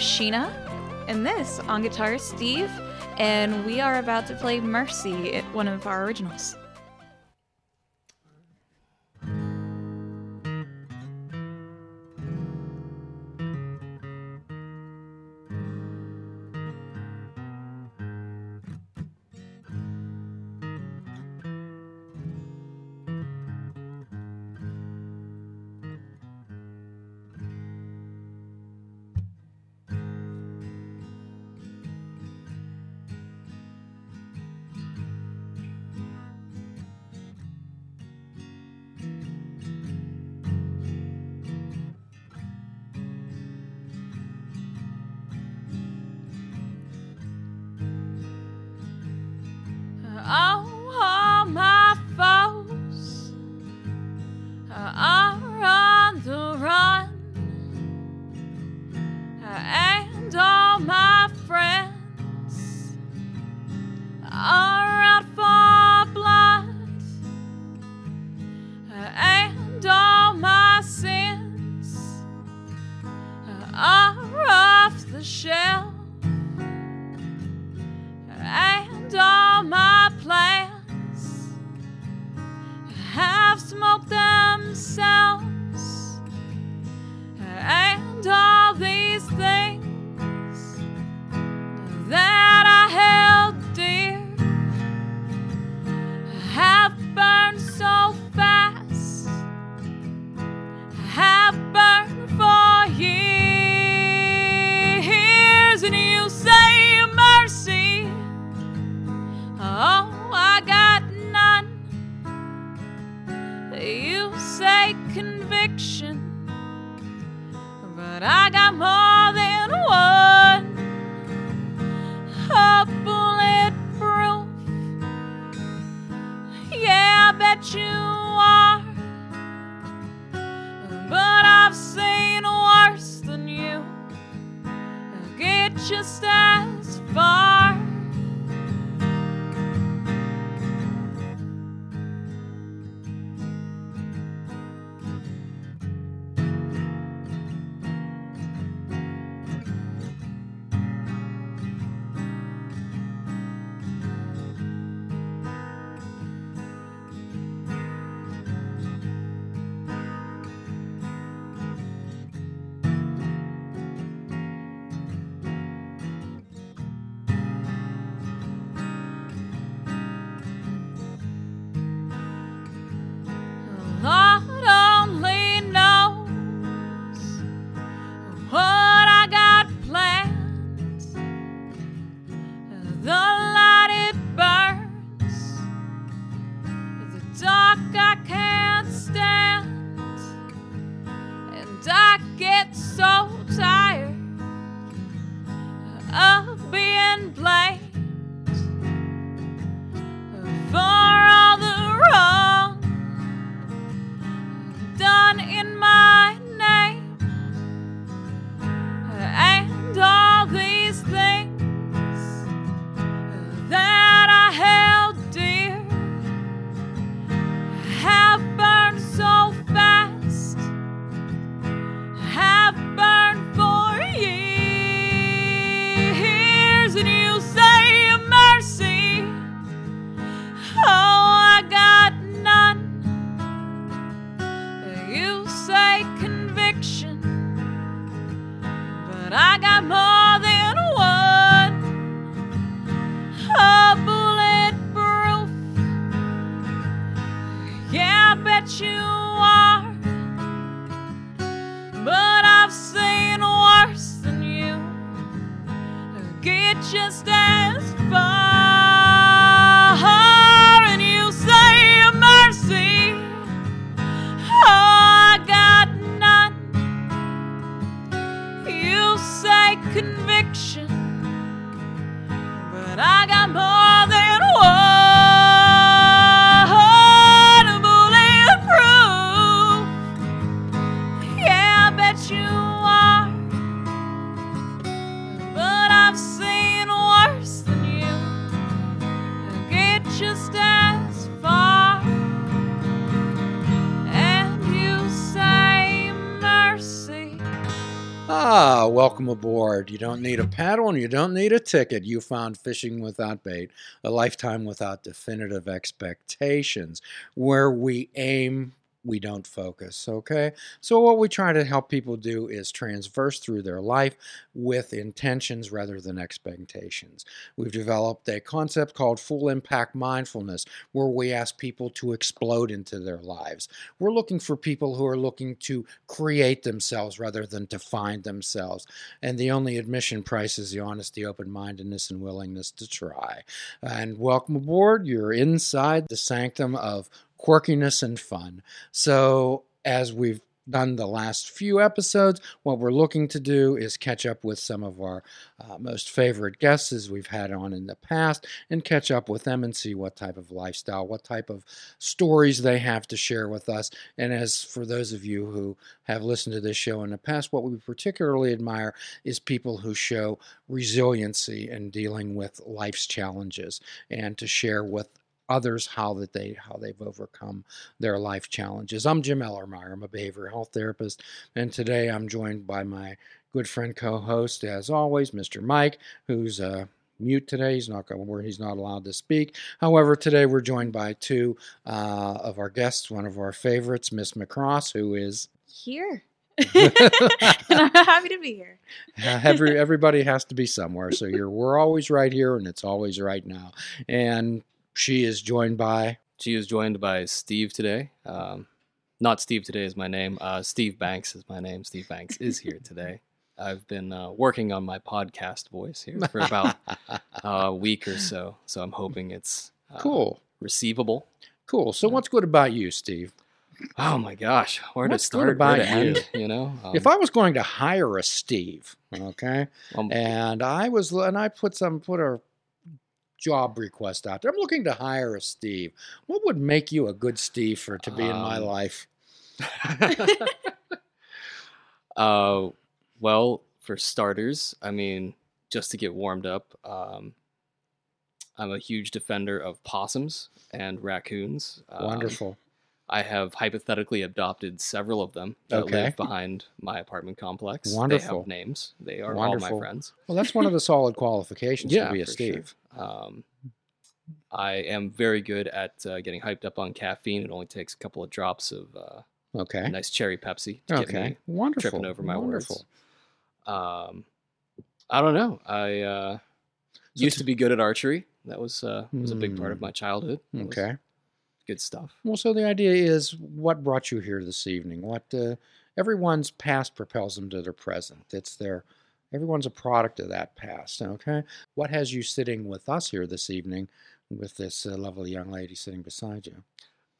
Sheena, and this on guitar, Steve, and we are about to play Mercy, one of our originals. the. Get just as far. Welcome aboard. You don't need a paddle and you don't need a ticket. You found Fishing Without Bait, a lifetime without definitive expectations, where we aim we don't focus. Okay. So, what we try to help people do is transverse through their life with intentions rather than expectations. We've developed a concept called full impact mindfulness where we ask people to explode into their lives. We're looking for people who are looking to create themselves rather than to find themselves. And the only admission price is the honesty, open mindedness, and willingness to try. And welcome aboard. You're inside the sanctum of quirkiness and fun. So, as we've done the last few episodes, what we're looking to do is catch up with some of our uh, most favorite guests we've had on in the past and catch up with them and see what type of lifestyle, what type of stories they have to share with us. And as for those of you who have listened to this show in the past, what we particularly admire is people who show resiliency in dealing with life's challenges and to share with others how that they how they've overcome their life challenges. I'm Jim Ellermeyer. I'm a behavioral health therapist, and today I'm joined by my good friend co-host, as always, Mr. Mike, who's uh, mute today. He's not going where he's not allowed to speak. However, today we're joined by two uh, of our guests. One of our favorites, Miss McCross, who is here. and I'm happy to be here. Every everybody has to be somewhere, so you're we're always right here, and it's always right now. And she is joined by. She is joined by Steve today. Um, not Steve today is my name. Uh, Steve Banks is my name. Steve Banks is here today. I've been uh, working on my podcast voice here for about a week or so, so I'm hoping it's uh, cool, receivable. Cool. So, what's good about you, Steve? Oh my gosh, where to start? Where to you? end? You know, um, if I was going to hire a Steve, okay, um, and I was, and I put some put a job request out there. I'm looking to hire a Steve. What would make you a good Steve for to be um, in my um, life? uh, well, for starters, I mean, just to get warmed up, um, I'm a huge defender of possums and raccoons. Um, Wonderful. I have hypothetically adopted several of them that okay. live behind my apartment complex. Wonderful. They have names. They are Wonderful. all my friends. Well, that's one of the solid qualifications yeah, to be a Steve. Sure. Um, I am very good at uh, getting hyped up on caffeine. It only takes a couple of drops of uh, okay, nice cherry Pepsi to okay. get me Wonderful. tripping over my Wonderful. words. Um, I don't know. I uh, so used to be good at archery. That was uh, was a big part of hmm. my childhood. okay good stuff. Well, so the idea is what brought you here this evening? What uh, everyone's past propels them to their present. It's their everyone's a product of that past. Okay, what has you sitting with us here this evening with this uh, lovely young lady sitting beside you?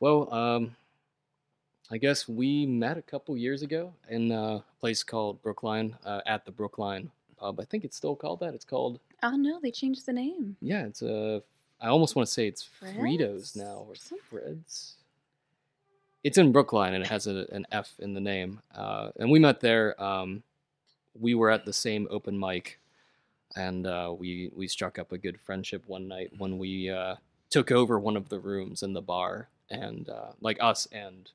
Well, um, I guess we met a couple years ago in a place called Brookline uh, at the Brookline pub. I think it's still called that. It's called. Oh no, they changed the name. Yeah, it's a I almost want to say it's Fred's? Fritos now or Fred's. It's in Brookline and it has a, an F in the name. Uh, and we met there. Um, we were at the same open mic, and uh, we we struck up a good friendship one night when we uh, took over one of the rooms in the bar, and uh, like us and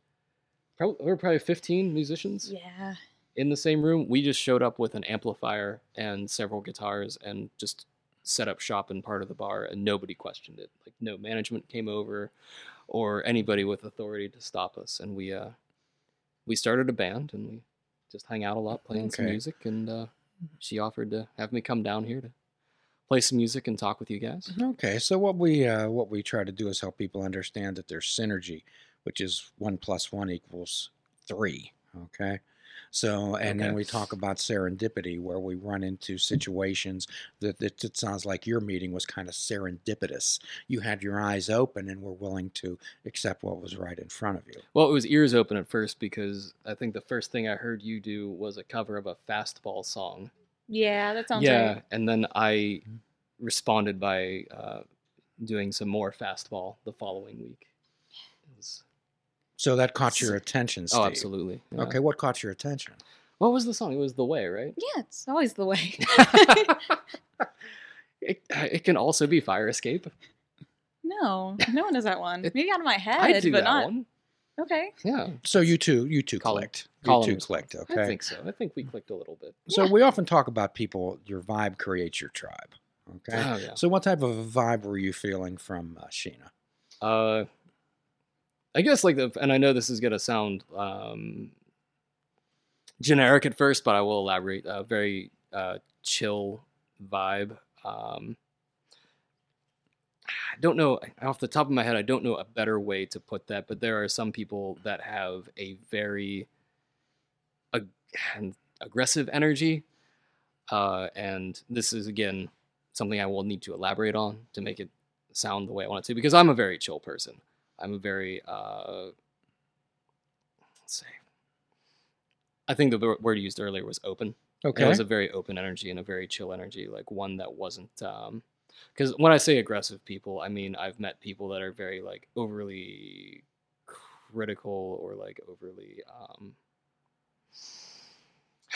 probably we were probably fifteen musicians. Yeah. In the same room, we just showed up with an amplifier and several guitars and just set up shop in part of the bar and nobody questioned it. Like no management came over or anybody with authority to stop us. And we uh we started a band and we just hung out a lot playing okay. some music and uh she offered to have me come down here to play some music and talk with you guys. Okay, so what we uh, what we try to do is help people understand that there's synergy, which is one plus one equals three. Okay, so, and okay. then we talk about serendipity, where we run into situations that, that it sounds like your meeting was kind of serendipitous. You had your eyes open and were willing to accept what was right in front of you. Well, it was ears open at first because I think the first thing I heard you do was a cover of a Fastball song. Yeah, that sounds yeah, right. and then I mm-hmm. responded by uh, doing some more Fastball the following week. So that caught your attention, oh, Steve. Oh, absolutely. Yeah. Okay, what caught your attention? What was the song? It was The Way, right? Yeah, it's always The Way. it, it can also be Fire Escape. No, no one does that one. Maybe out of my head, I do but that not. One. Okay. Yeah, So you two, you two Colin- clicked. You Colin two was clicked. I think so. I think we clicked a little bit. So we often talk about people. Your vibe creates your tribe. Okay. Oh yeah. So what type of vibe were you feeling from uh, Sheena? Uh, I guess like the, and I know this is gonna sound um, generic at first, but I will elaborate. A very uh, chill vibe. Um, I don't know off the top of my head. I don't know a better way to put that, but there are some people that have a very ag- aggressive energy, uh, and this is again something I will need to elaborate on to make it sound the way I want it to because I'm a very chill person. I'm a very uh let's say I think the wor- word used earlier was open. Okay. It was a very open energy and a very chill energy, like one that wasn't um because when I say aggressive people, I mean I've met people that are very like overly critical or like overly um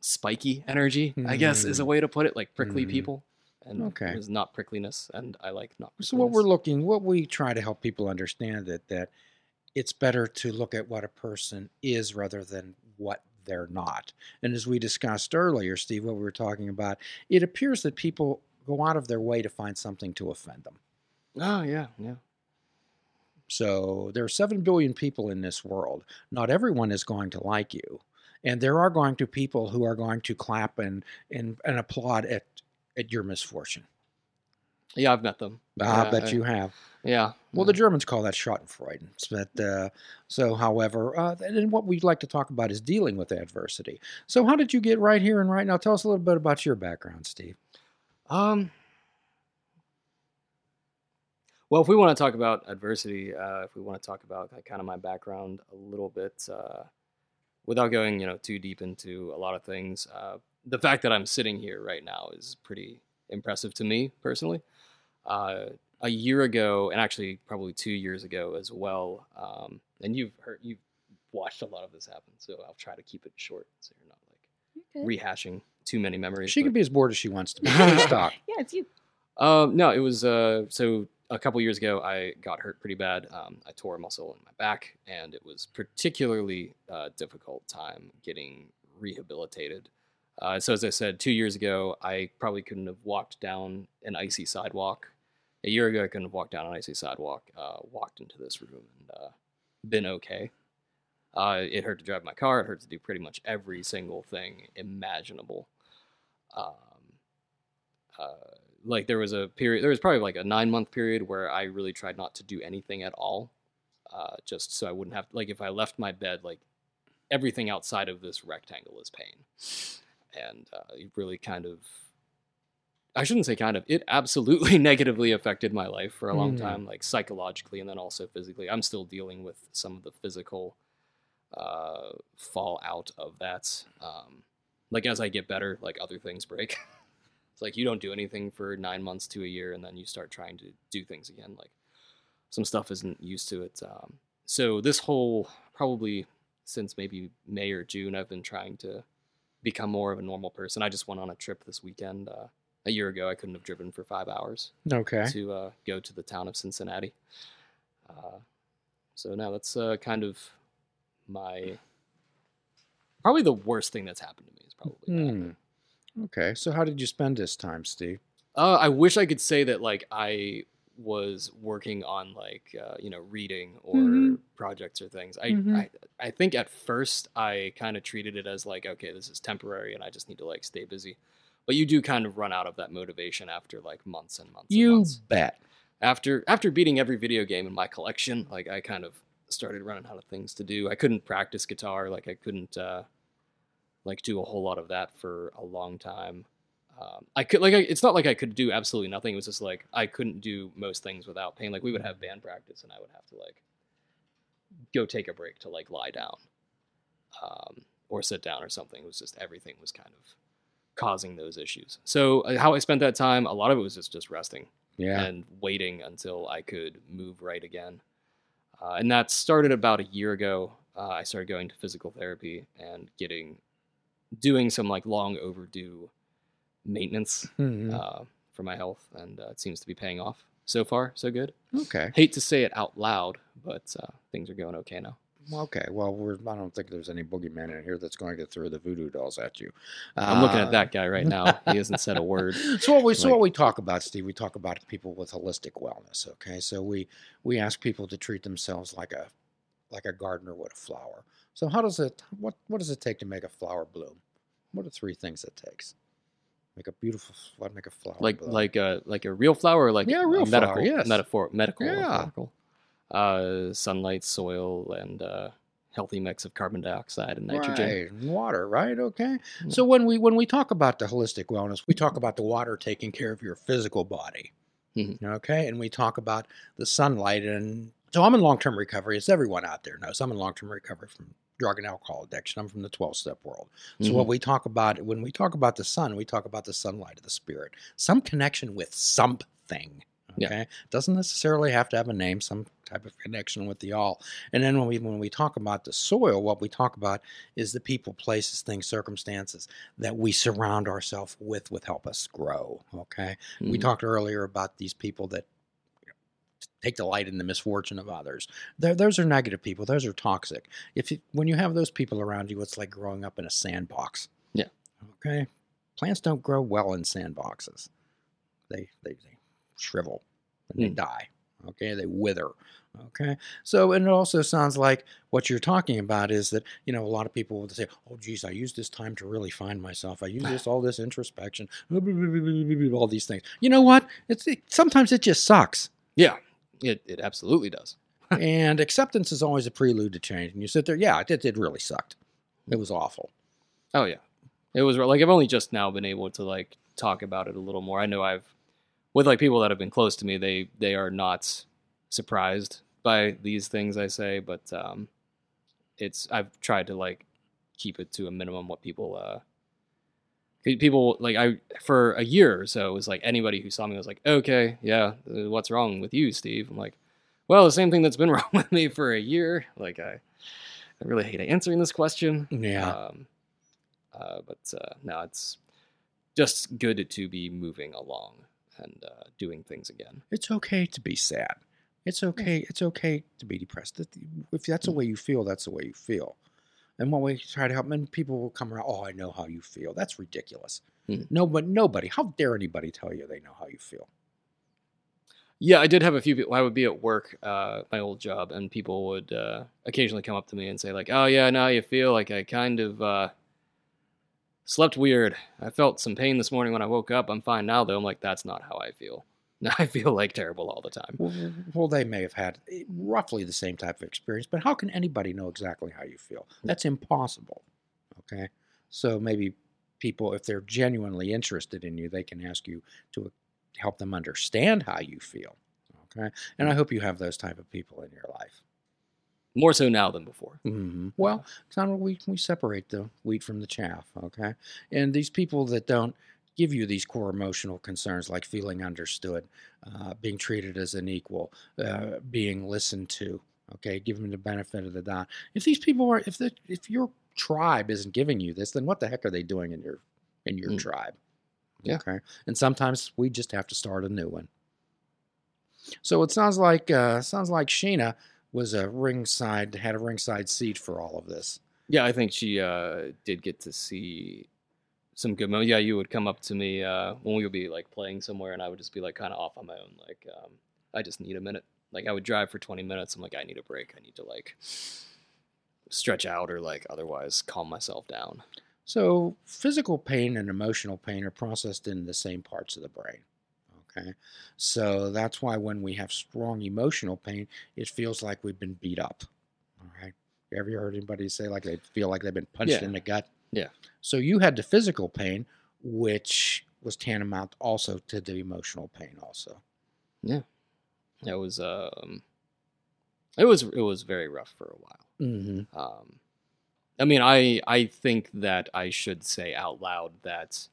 spiky energy, I guess is a Mm. way to put it, like prickly Mhm. people. And Okay. there's not prickliness, and I like not. Prickliness. So what we're looking, what we try to help people understand that that it's better to look at what a person is rather than what they're not. And as we discussed earlier, Steve, what we were talking about, it appears that people go out of their way to find something to offend them. Oh yeah, yeah. So there are 7 billion people in this world. Not everyone is going to like you. And there are going to people who are going to clap and and, and applaud at at your misfortune. Yeah, I've met them. I Yeah, bet I- you have. Yeah. Well, the Germans call that Schadenfreude. But uh, so, however, uh, and what we'd like to talk about is dealing with adversity. So, how did you get right here and right now? Tell us a little bit about your background, Steve. Um. Well, if we want to talk about adversity, uh, if we want to talk about like, kind of my background a little bit, uh, without going, you know, too deep into a lot of things, uh, the fact that I'm sitting here right now is pretty impressive to me personally. Uh, a year ago, and actually probably two years ago as well, um, and you've heard, you've watched a lot of this happen, so I'll try to keep it short, so you're not like Okay. rehashing too many memories. She but- can be as bored as she wants to be. Stop. Yeah, it's you. Um, no, it was uh, so a couple years ago. I got hurt pretty bad. Um, I tore a muscle in my back, and it was particularly uh, difficult time getting rehabilitated. Uh, so as I said, two years ago, I probably couldn't have walked down an icy sidewalk. A year ago, I couldn't have walked down an icy sidewalk. Uh, walked into this room and uh, been okay. Uh, it hurt to drive my car. It hurt to do pretty much every single thing imaginable. Um, uh, like there was a period there was probably like a nine month period where i really tried not to do anything at all uh, just so i wouldn't have like if i left my bed like everything outside of this rectangle is pain and uh, it really kind of i shouldn't say kind of it absolutely negatively affected my life for a long Mm. time like psychologically and then also physically i'm still dealing with some of the physical uh, fallout of that um, like as i get better like other things break It's like you don't do anything for nine months to a year, and then you start trying to do things again. Like some stuff isn't used to it. Um, so this whole probably since maybe May or June, I've been trying to become more of a normal person. I just went on a trip this weekend. Uh, a year ago, I couldn't have driven for five hours Okay. to uh, go to the town of Cincinnati. Uh, so now that's uh, kind of my probably the worst thing that's happened to me is probably that. Hmm. Okay. So, how did you spend this time, Steve? Uh, I wish I could say that like I was working on like uh, you know reading or Mhm. projects or things. I, Mhm. I I think at first I kind of treated it as like okay this is temporary and I just need to like stay busy. But you do kind of run out of that motivation after like months and months. and You months. bet. after after beating every video game in my collection, like I kind of started running out of things to do. I couldn't practice guitar, like I couldn't uh, like do a whole lot of that for a long time. Um, I could like I, it's not like I could do absolutely nothing. It was just like I couldn't do most things without pain. Like we would have band practice, and I would have to like go take a break to like lie down um, or sit down or something. It was just everything was kind of causing those issues. So uh, how I spent that time, a lot of it was just just resting Yeah. and waiting until I could move right again. Uh, and that started about a year ago. Uh, I started going to physical therapy and getting doing some like long overdue maintenance Mhm. uh, for my health, and uh, it seems to be paying off. so far so good. Okay. Hate to say it out loud, but uh, things are going okay now. Okay. Well, we're, I don't think there's any boogeyman in here that's going to throw the voodoo dolls at you. I'm looking Uh, at that guy right now. He hasn't said a word. So what we so Like- what we talk about, Steve, we talk about people with holistic wellness. Okay, so we we ask people to treat themselves like a like a gardener would a flower. So how does it what what does it take to make a flower bloom? What are three things it takes? Make a beautiful what make a flower Like like a like a real flower, or like Yeah, a real flower, medical, yes. metaphor, medical, Yeah. metaphorical. Uh, sunlight, soil, and uh, healthy mix of carbon dioxide and nitrogen. Right, and water, right? Okay. Yeah. So when we when we talk about the holistic wellness, we talk about the water taking care of your physical body. Mhm. Okay, and we talk about the sunlight and so I'm in long-term recovery. As everyone out there knows, I'm in long-term recovery from drug and alcohol addiction. I'm from the 12-step world. So Mhm. what we talk about when we talk about the sun, we talk about the sunlight of the spirit, some connection with something. Yeah. Okay, doesn't necessarily have to have a name, some type of connection with the all. And then when we when we talk about the soil, what we talk about is the people, places, things, circumstances that we surround ourselves with, with help us grow. Okay, we Mhm. talked earlier about these people that take delight in the misfortune of others. They're, those are negative people. Those are toxic. If you, when you have those people around you, it's like growing up in a sandbox. Yeah. Okay. Plants don't grow well in sandboxes. They they, they shrivel and they Mm. die. Okay, they wither. Okay, so and it also sounds like what you're talking about is that you know a lot of people will say, "Oh, geez, I use this time to really find myself. I use this all this introspection, all these things." You know what? It's it, sometimes it just sucks, Yeah, it, it absolutely does. and acceptance is always a prelude to change. And you sit there, yeah, it, it really sucked. It was awful. Oh yeah, it was like I've only just now been able to like talk about it a little more. I know I've with like people that have been close to me, they they are not surprised by these things I say, but um, it's I've tried to like keep it to a minimum. What people uh, people like I for a year or so it was like anybody who saw me was like, okay, yeah, uh, what's wrong with you, Steve? I'm like, well, the same thing that's been wrong with me for a year. Like I, I really hate answering this question. Yeah. Um, uh, but uh, no, it's just good to be moving along and uh, doing things again. it's okay to be sad. It's okay. It's okay to be depressed. If that's the way you feel, that's the way you feel. And when we try to help, and people will come around. Oh, I know how you feel. That's ridiculous. Mhm. but nobody. How dare anybody tell you they know how you feel? Yeah, I did have a few people. I would be at work, uh, my old job, and people would uh, occasionally come up to me and say, like, "Oh yeah, now you feel. Like I kind of uh, slept weird. I felt some pain this morning when I woke up. I'm fine now, though." I'm like, "That's not how I feel. I feel like terrible all the time." Well, well, they may have had eh, roughly the same type of experience, but how can anybody know exactly how you feel? That's impossible. Okay, so maybe people, if they're genuinely interested in you, they can ask you to help them understand how you feel. Okay, and I hope you have those type of people in your life. More so now than before. hmm Well, kind we we separate the wheat from the chaff. Okay, and these people that don't give you these core emotional concerns like feeling understood, uh, being treated as an equal, uh, being listened to. Okay, give them the benefit of the doubt. If these people are, if the if your tribe isn't giving you this, then what the heck are they doing in your in your Mm. tribe? Yeah. Okay, and sometimes we just have to start a new one. So it sounds like uh, sounds like Sheena was a ringside had a ringside seat for all of this. Yeah, I think she uh, did get to see some good moments. Yeah, you would come up to me uh, when we would be like playing somewhere, and I would just be like kind of off on my own. Like, um, I just need a minute. Like, I would drive for 20 minutes. I'm like, I need a break. I need to like stretch out or like otherwise calm myself down. So physical pain and emotional pain are processed in the same parts of the brain. Okay. So that's why when we have strong emotional pain, it feels like we've been beat up. All right. You ever heard anybody say like they feel like they've been punched Yeah. in the gut? Yeah. So you had the physical pain, which was tantamount also to the emotional pain also. Yeah. It was um, it was it was very rough for a while. Mm-hmm. Um, I mean, I I think that I should say out loud that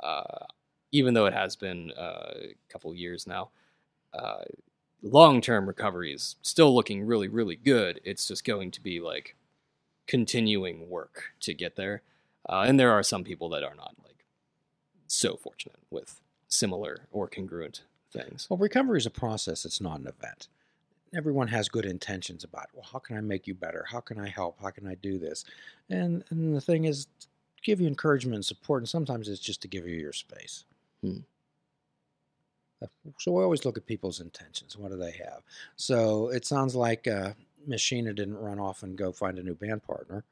uh, even though it has been uh, a couple years now, uh, long term recovery is still looking really really good. It's just going to be like continuing work to get there, uh, and there are some people that are not like so fortunate with similar or congruent things. Well, recovery is a process, it's not an event. Everyone has good intentions about, well, how can I make you better? How can I help? How can I do this? And, and the thing is, give you encouragement and support, and sometimes it's just to give you your space. Hmm. Uh, So we always look at people's intentions. What do they have? So it sounds like uh, Sheena didn't run off and go find a new band partner.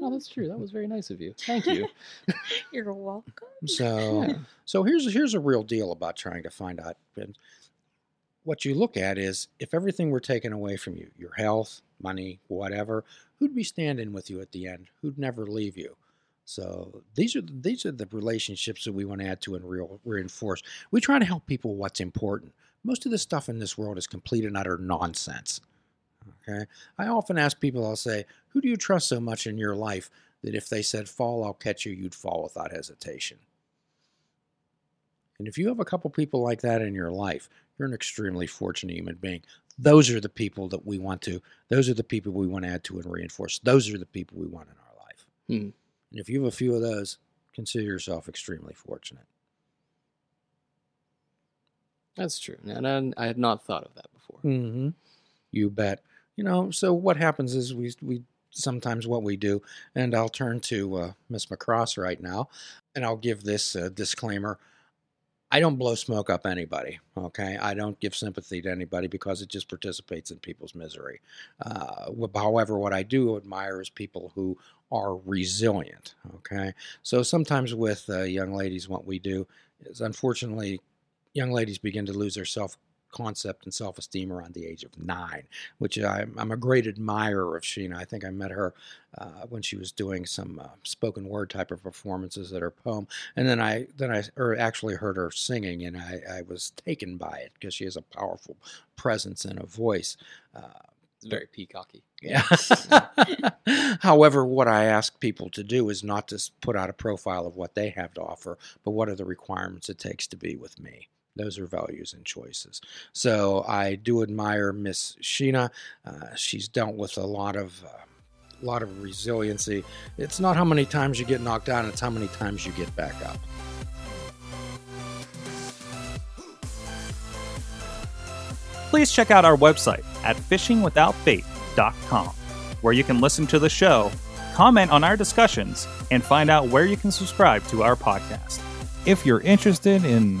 Oh, that's true. That was very nice of you. Thank you. You're welcome. So Yeah. So here's here's a real deal about trying to find out. And what you look at is if everything were taken away from you, your health, money, whatever, who'd be standing with you at the end? Who'd never leave you? So these are these are the relationships that we want to add to and real reinforce. We try to help people what's important. Most of the stuff in this world is complete and utter nonsense. Okay. I often ask people, I'll say, who do you trust so much in your life that if they said fall, I'll catch you, you'd fall without hesitation? And if you have a couple people like that in your life, you're an extremely fortunate human being. Those are the people that we want to, those are the people we want to add to and reinforce. Those are the people we want in our life. Hmm. And if you have a few of those, consider yourself extremely fortunate. That's true. And I, I had not thought of that before. Mm-hmm. You bet. You know, so what happens is we we sometimes what we do, and I'll turn to uh, Miss McCross right now, and I'll give this uh, disclaimer. I don't blow smoke up anybody. Okay, I don't give sympathy to anybody because it just participates in people's misery. Uh, however, what I do admire is people who are resilient. Okay, so sometimes with uh, young ladies, what we do is unfortunately, young ladies begin to lose their self concept and self esteem around the age of nine, which I'm, I'm a great admirer of Sheena. I think I met her uh, when she was doing some uh, spoken word type of performances at her poem, and then I then I or actually heard her singing, and I, I was taken by it because she has a powerful presence and a voice. Uh, very peacocky. yeah. However, what I ask people to do is not to put out a profile of what they have to offer, but what are the requirements it takes to be with me. Those are values and choices. So I do admire Miss Sheena. Uh, she's dealt with a lot of. Uh, lot of resiliency. It's not how many times you get knocked down, it's how many times you get back up. please check out our website at fishingwithoutbait.com, where you can listen to the show, comment on our discussions, and find out where you can subscribe to our podcast. If you're interested in